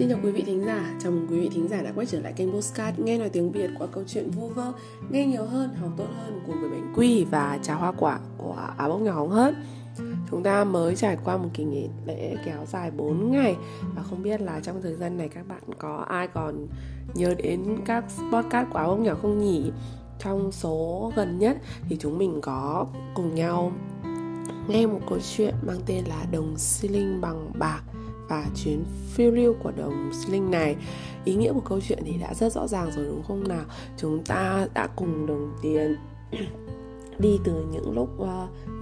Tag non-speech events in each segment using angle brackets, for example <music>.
Xin chào quý vị thính giả, chào mừng quý vị thính giả đã quay trở lại kênh Postcard Nghe nói tiếng Việt qua câu chuyện vu vơ Nghe nhiều hơn, học tốt hơn của người bệnh quy và trà hoa quả của áo bông nhỏ hóng hớt. Chúng ta mới trải qua một kỳ nghỉ lễ kéo dài 4 ngày Và không biết là trong thời gian này các bạn có ai còn nhớ đến các podcast của áo bông nhỏ không nhỉ? Trong số gần nhất thì chúng mình có cùng nhau nghe một câu chuyện mang tên là Đồng xi linh bằng bạc và chuyến phiêu lưu của đồng Sling này. Ý nghĩa của câu chuyện thì đã rất rõ ràng rồi đúng không nào? Chúng ta đã cùng đồng tiền <clears throat> đi từ những lúc uh,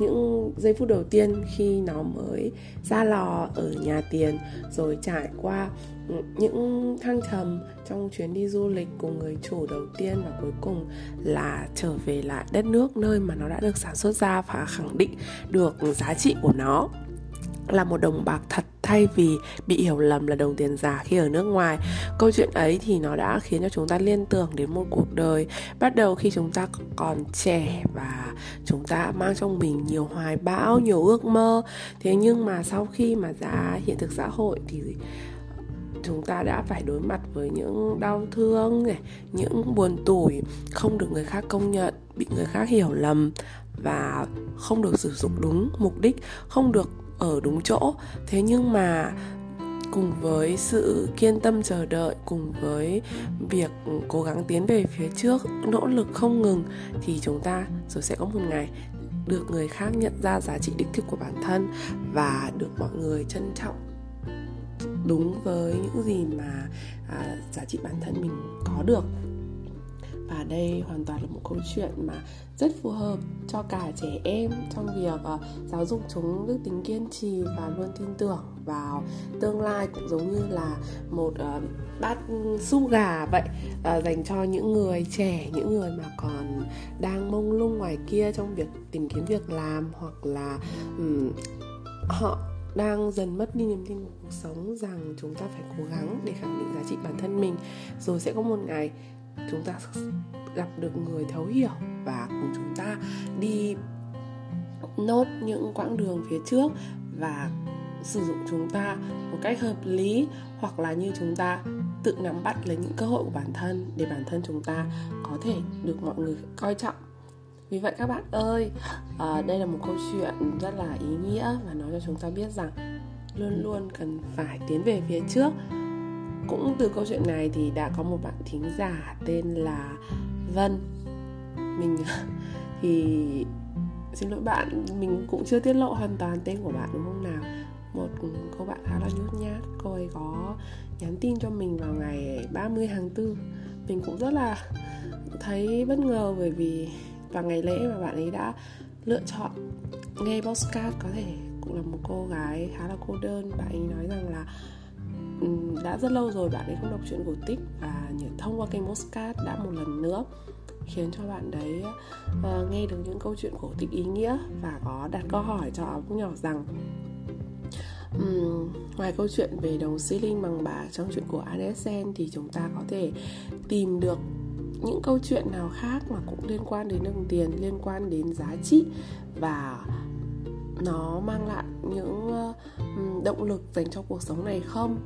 những giây phút đầu tiên khi nó mới ra lò ở nhà tiền rồi trải qua ừ, những thăng trầm trong chuyến đi du lịch cùng người chủ đầu tiên và cuối cùng là trở về lại đất nước nơi mà nó đã được sản xuất ra và khẳng định được giá trị của nó là một đồng bạc thật thay vì bị hiểu lầm là đồng tiền giả khi ở nước ngoài. Câu chuyện ấy thì nó đã khiến cho chúng ta liên tưởng đến một cuộc đời bắt đầu khi chúng ta còn trẻ và chúng ta mang trong mình nhiều hoài bão, nhiều ước mơ. Thế nhưng mà sau khi mà ra hiện thực xã hội thì chúng ta đã phải đối mặt với những đau thương này, những buồn tủi, không được người khác công nhận, bị người khác hiểu lầm và không được sử dụng đúng mục đích, không được ở đúng chỗ. Thế nhưng mà cùng với sự kiên tâm chờ đợi cùng với việc cố gắng tiến về phía trước nỗ lực không ngừng thì chúng ta rồi sẽ có một ngày được người khác nhận ra giá trị đích thực của bản thân và được mọi người trân trọng. Đúng với những gì mà à, giá trị bản thân mình có được và đây hoàn toàn là một câu chuyện mà rất phù hợp cho cả trẻ em trong việc uh, giáo dục chúng đức tính kiên trì và luôn tin tưởng vào tương lai cũng giống như là một uh, bát su gà vậy uh, dành cho những người trẻ những người mà còn đang mông lung ngoài kia trong việc tìm kiếm việc làm hoặc là um, họ đang dần mất đi niềm tin của cuộc sống rằng chúng ta phải cố gắng để khẳng định giá trị bản thân mình. Rồi sẽ có một ngày chúng ta gặp được người thấu hiểu và cùng chúng ta đi nốt những quãng đường phía trước và sử dụng chúng ta một cách hợp lý hoặc là như chúng ta tự nắm bắt lấy những cơ hội của bản thân để bản thân chúng ta có thể được mọi người coi trọng. Vì vậy các bạn ơi à, đây là một câu chuyện rất là ý nghĩa và nói cho chúng ta biết rằng luôn luôn cần phải tiến về phía trước cũng từ câu chuyện này thì đã có một bạn thính giả tên là Vân. Mình, <laughs> thì xin lỗi bạn, mình cũng chưa tiết lộ hoàn toàn tên của bạn, đúng không nào? Một cô bạn khá là nhút nhát, cô ấy có nhắn tin cho mình vào ngày 30 tháng 4 mình cũng rất là thấy bất ngờ bởi vì vào ngày lễ mà bạn ấy đã lựa chọn nghe postcard có thể cũng là một cô gái khá là cô đơn. Bạn ấy nói rằng là Ừ, đã rất lâu rồi bạn ấy không đọc truyện cổ tích và nhờ thông qua kênh postcard đã một lần nữa khiến cho bạn đấy uh, nghe được những câu chuyện cổ tích ý nghĩa và có đặt câu hỏi cho áo nhỏ rằng um, ngoài câu chuyện về đồng xi linh bằng bạc trong chuyện của Andersen thì chúng ta có thể tìm được những câu chuyện nào khác mà cũng liên quan đến đồng tiền liên quan đến giá trị và nó mang lại những ờ, động lực dành cho cuộc sống này không?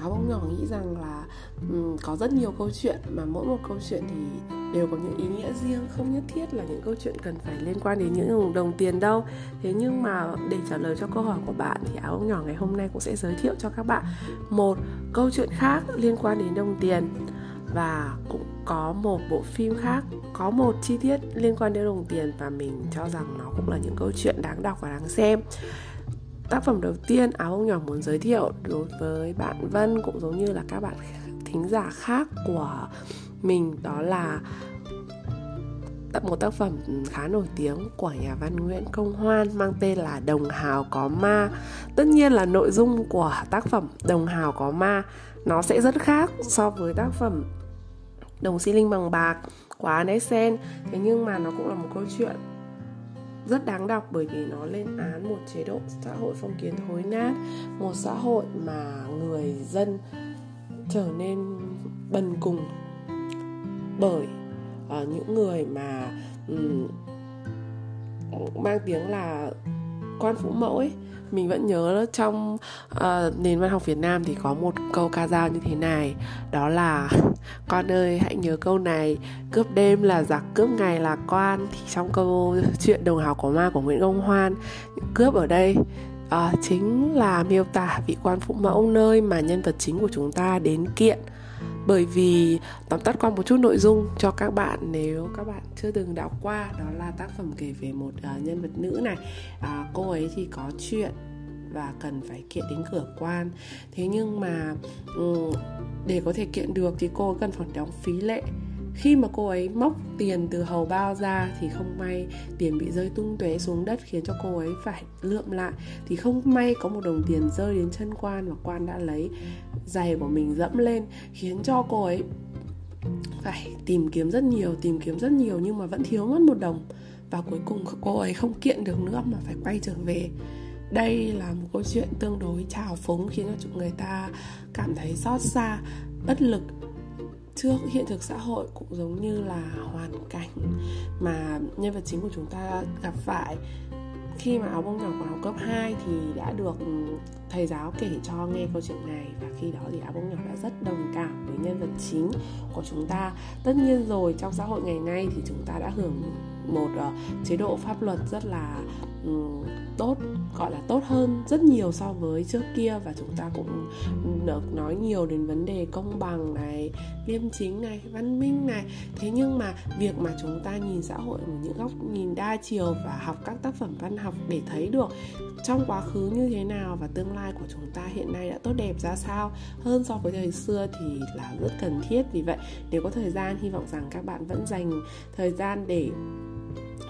Áo bông nhỏ nghĩ rằng là um, có rất nhiều câu chuyện mà mỗi một câu chuyện thì đều có những ý nghĩa riêng không nhất thiết là những câu chuyện cần phải liên quan đến những đồng tiền đâu. Thế nhưng mà để trả lời cho câu hỏi của bạn thì áo bông nhỏ ngày hôm nay cũng sẽ giới thiệu cho các bạn một câu chuyện khác liên quan đến đồng tiền và cũng có một bộ phim khác, có một chi tiết liên quan đến đồng tiền và mình cho rằng nó cũng là những câu chuyện đáng đọc và đáng xem tác phẩm đầu tiên à áo bông nhỏ muốn giới thiệu đối với bạn Vân cũng giống như là các bạn thính giả khác của mình, đó là một tác phẩm khá nổi tiếng của nhà văn Nguyễn Công Hoan mang tên là Đồng Hào Có Ma. Tất nhiên là nội dung của tác phẩm Đồng Hào Có Ma nó sẽ rất khác so với tác phẩm Đồng xi linh bằng bạc của Andersen. Thế nhưng mà nó cũng là một câu chuyện rất đáng đọc bởi vì nó lên án một chế độ xã hội phong kiến thối nát một xã hội mà người dân trở nên bần cùng bởi uh, những người mà um, mang tiếng là quan phụ mẫu ấy mình vẫn nhớ trong uh, nền văn học Việt Nam thì có một câu ca dao như thế này đó là <laughs> con ơi hãy nhớ câu này cướp đêm là giặc cướp ngày là quan. Thì trong câu chuyện đồng hào của ma của Nguyễn Công Hoan cướp ở đây uh, chính là miêu tả vị quan phụ mẫu nơi mà nhân vật chính của chúng ta đến kiện bởi vì tóm tắt qua một chút nội dung cho các bạn nếu các bạn chưa từng đọc qua đó là tác phẩm kể về một uh, nhân vật nữ này. Uh, cô ấy thì có chuyện và cần phải kiện đến cửa quan. Thế nhưng mà um, để có thể kiện được thì cô cần phải đóng phí lệ khi mà cô ấy móc tiền từ hầu bao ra thì không may tiền bị rơi tung tóe xuống đất khiến cho cô ấy phải lượm lại. Thì không may có một đồng tiền rơi đến chân quan và quan đã lấy giày của mình dẫm lên, khiến cho cô ấy phải tìm kiếm rất nhiều, tìm kiếm rất nhiều nhưng mà vẫn thiếu mất một đồng. Và cuối cùng cô ấy không kiện được nữa mà phải quay trở về. Đây là một câu chuyện tương đối trào phúng khiến cho người ta cảm thấy xót xa, bất lực trước hiện thực xã hội cũng giống như là hoàn cảnh mà nhân vật chính của chúng ta gặp phải. Khi mà áo bông nhỏ còn học cấp 2 thì đã được thầy giáo kể cho nghe câu chuyện này và khi đó thì áo bông nhỏ đã rất đồng cảm với nhân vật chính của chúng ta. Tất nhiên rồi trong xã hội ngày nay thì chúng ta đã hưởng một uh, chế độ pháp luật rất là Ừ, tốt, gọi là tốt hơn rất nhiều so với trước kia và chúng ta cũng được nói nhiều đến vấn đề công bằng này, liêm chính này, văn minh này. Thế nhưng mà việc mà chúng ta nhìn xã hội ở những góc nhìn đa chiều và học các tác phẩm văn học để thấy được trong quá khứ như thế nào và tương lai của chúng ta hiện nay đã tốt đẹp ra sao hơn so với thời xưa thì là rất cần thiết. Vì vậy, nếu có thời gian, hy vọng rằng các bạn vẫn dành thời gian để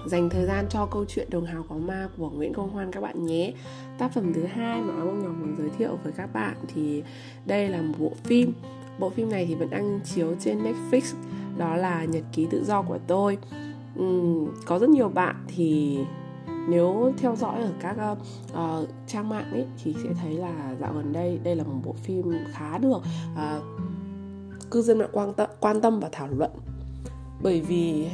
dành thời gian cho câu chuyện đồng hào có ma của Nguyễn Công Hoan các bạn nhé. Tác phẩm thứ hai mà ông nhỏ muốn giới thiệu với các bạn thì đây là một bộ phim. Bộ phim này thì vẫn đang chiếu trên Netflix đó là Nhật ký tự do của tôi. Uhm, có rất nhiều bạn thì nếu theo dõi ở các uh, trang mạng ấy thì sẽ thấy là dạo gần đây đây là một bộ phim khá được uh, cư dân mạng quan tâm quan tâm và thảo luận. Bởi vì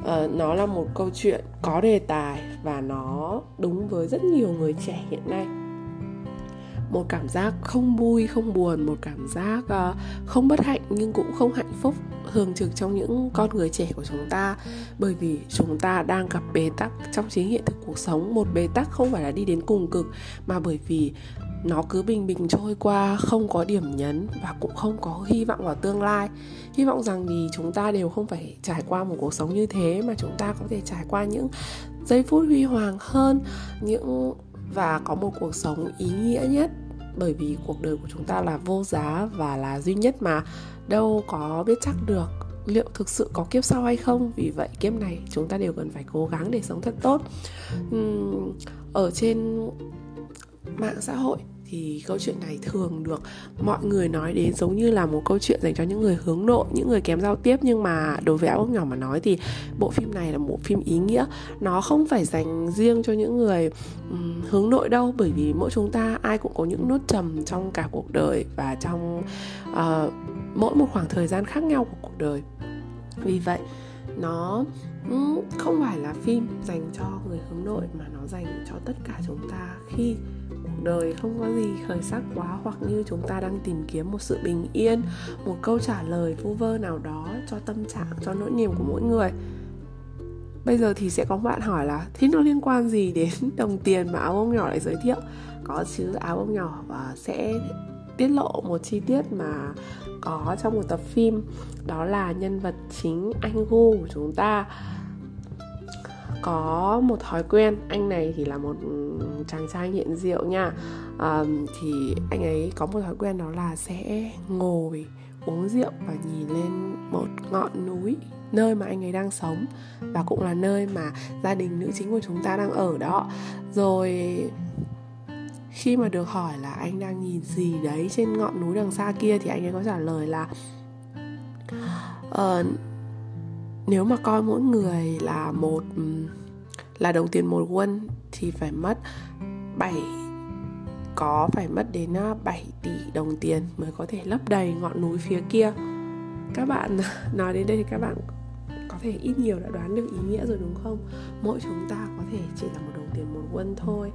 uh, nó là một câu chuyện có đề tài và nó đúng với rất nhiều người trẻ hiện nay. Một cảm giác không vui không buồn một cảm giác uh, không bất hạnh nhưng cũng không hạnh phúc thường trực trong những con người trẻ của chúng ta. Bởi vì chúng ta đang gặp bế tắc trong chính hiện thực cuộc sống. Một bế tắc không phải là đi đến cùng cực mà bởi vì nó cứ bình bình trôi qua, không có điểm nhấn và cũng không có hy vọng vào tương lai. Hy vọng rằng thì chúng ta đều không phải trải qua một cuộc sống như thế, mà chúng ta có thể trải qua những giây phút huy hoàng hơn, những và có một cuộc sống ý nghĩa nhất. Bởi vì cuộc đời của chúng ta là vô giá và là duy nhất mà đâu có biết chắc được liệu thực sự có kiếp sau hay không. Vì vậy kiếp này chúng ta đều cần phải cố gắng để sống thật tốt. Ở trên mạng xã hội thì câu chuyện này thường được mọi người nói đến giống như là một câu chuyện dành cho những người hướng nội những người kém giao tiếp. Nhưng mà đối với áo nhỏ mà nói thì bộ phim này là một phim ý nghĩa. Nó không phải dành riêng cho những người um, hướng nội đâu bởi vì mỗi chúng ta ai cũng có những nốt trầm trong cả cuộc đời và trong uh, mỗi một khoảng thời gian khác nhau của cuộc đời. Vì vậy nó không phải là phim dành cho người hướng nội mà nó dành cho tất cả chúng ta khi cuộc đời không có gì khởi sắc quá, hoặc như chúng ta đang tìm kiếm một sự bình yên, một câu trả lời vu vơ nào đó cho tâm trạng, cho nỗi niềm của mỗi người. Bây giờ thì sẽ có bạn hỏi là, thế nó liên quan gì đến <laughs> đồng tiền mà áo bông nhỏ lại giới thiệu? Có chứ, áo bông nhỏ và sẽ tiết lộ một chi tiết mà có trong một tập phim. Đó là nhân vật chính anh gu của chúng ta có một thói quen anh này thì là một ừ, chàng trai nghiện rượu nha. À, thì anh ấy có một thói quen đó là sẽ ngồi uống rượu và nhìn lên một ngọn núi nơi mà anh ấy đang sống và cũng là nơi mà gia đình nữ chính của chúng ta đang ở đó. Rồi khi mà được hỏi là anh đang nhìn gì đấy trên ngọn núi đằng xa kia thì anh ấy có trả lời là uh, nếu mà coi mỗi người là một là đồng tiền một won thì phải mất 7 có phải mất đến à, 7 tỷ đồng tiền mới có thể lấp đầy ngọn núi phía kia. Các bạn <laughs> nói đến đây thì các bạn có thể ít nhiều đã đoán được ý nghĩa rồi đúng không? Mỗi chúng ta có thể chỉ là một đồng tiền một quân thôi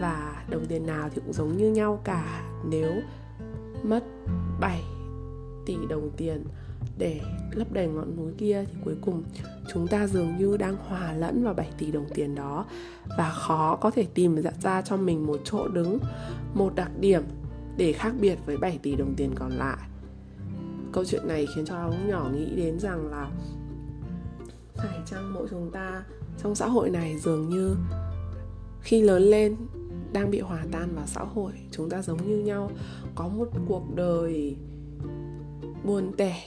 và đồng tiền nào thì cũng giống như nhau cả. Nếu mất 7 tỷ đồng tiền để lấp đầy ngọn núi kia thì cuối cùng chúng ta dường như đang hòa lẫn vào 7 tỷ đồng tiền đó và khó có thể tìm ra cho mình một chỗ đứng, một đặc điểm để khác biệt với 7 tỷ đồng tiền còn lại. Câu chuyện này khiến cho ông nhỏ nghĩ đến rằng là phải chăng mỗi chúng ta trong xã hội này dường như khi lớn lên đang bị hòa tan vào xã hội chúng ta giống như nhau có một cuộc đời buồn tẻ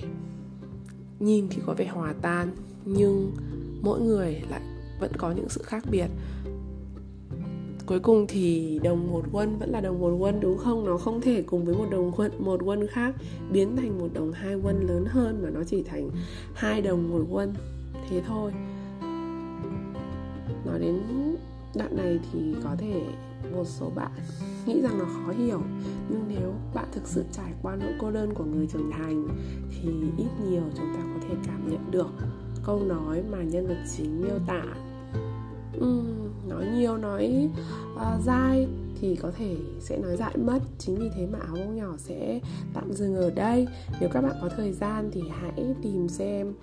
nhìn thì có vẻ hòa tan, nhưng mỗi người lại vẫn có những sự khác biệt. Cuối cùng thì đồng một quân vẫn là đồng một quân đúng không? Nó không thể cùng với một đồng quân, một quân khác biến thành một đồng hai quân lớn hơn mà nó chỉ thành hai đồng một quân. Thế thôi. Nói đến đoạn này thì có thể một số bạn nghĩ rằng nó khó hiểu. Nhưng nếu bạn thực sự trải qua nỗi cô đơn của người trưởng thành thì ít nhiều chúng ta có thể cảm nhận được câu nói mà nhân vật chính miêu tả. Uhm, nói nhiều nói uh, dai thì có thể sẽ nói dại mất. Chính vì thế mà áo bông nhỏ sẽ tạm dừng ở đây. Nếu các bạn có thời gian thì hãy tìm xem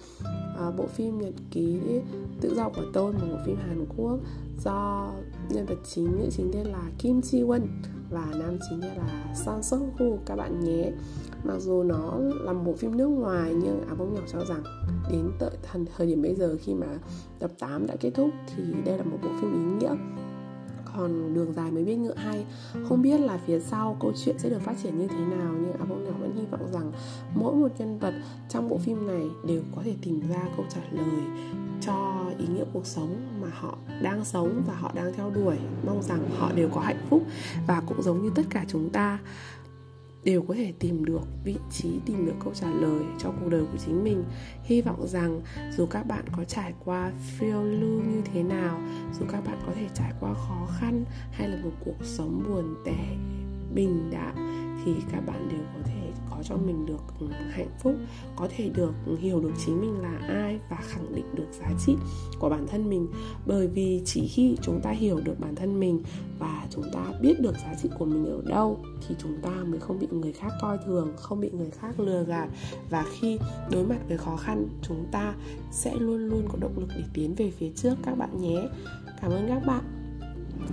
uh, bộ phim nhật ký tự do của tôi một bộ phim hàn quốc do nhân vật chính nữ chính tên là kim Ji won và nam chính tên là Son Seok Hu. Các bạn nhé. Mặc dù nó là một bộ phim nước ngoài, nhưng áo bông nhỏ cho rằng đến tận thời điểm bây giờ khi mà tập 8 đã kết thúc thì đây là một bộ phim ý nghĩa. Còn đường dài mới biết ngựa hay. Không biết là phía sau câu chuyện sẽ được phát triển như thế nào, nhưng áo bông nhỏ vẫn hy vọng rằng mỗi một nhân vật trong bộ phim này đều có thể tìm ra câu trả lời cho ý nghĩa cuộc sống mà họ đang sống và họ đang theo đuổi. Mong rằng họ đều có hạnh phúc và cũng giống như tất cả chúng ta, đều có thể tìm được vị trí, tìm được câu trả lời cho cuộc đời của chính mình. Hy vọng rằng dù các bạn có trải qua phiêu lưu như thế nào, dù các bạn có thể trải qua khó khăn hay là một cuộc sống buồn tẻ, bình đạm, thì các bạn đều có thể có cho mình được hạnh phúc, có thể được hiểu được chính mình là ai và khẳng định được giá trị của bản thân mình. Bởi vì chỉ khi chúng ta hiểu được bản thân mình và chúng ta biết được giá trị của mình ở đâu thì chúng ta mới không bị người khác coi thường, không bị người khác lừa gạt. Và khi đối mặt với khó khăn, chúng ta sẽ luôn luôn có động lực để tiến về phía trước. Các bạn nhé. Cảm ơn các bạn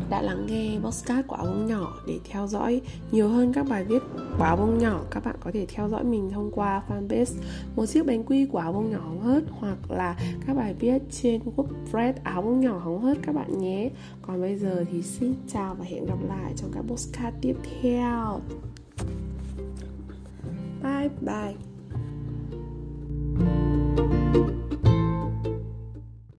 đã lắng nghe podcast của áo bông nhỏ để theo dõi nhiều hơn các bài viết của áo bông nhỏ, các bạn có thể theo dõi mình thông qua fanpage một chiếc bánh quy của áo bông nhỏ hóng hớt hoặc là các bài viết trên WordPress áo bông nhỏ hóng hớt các bạn nhé. Còn bây giờ thì xin chào và hẹn gặp lại trong các podcast tiếp theo. Bye bye.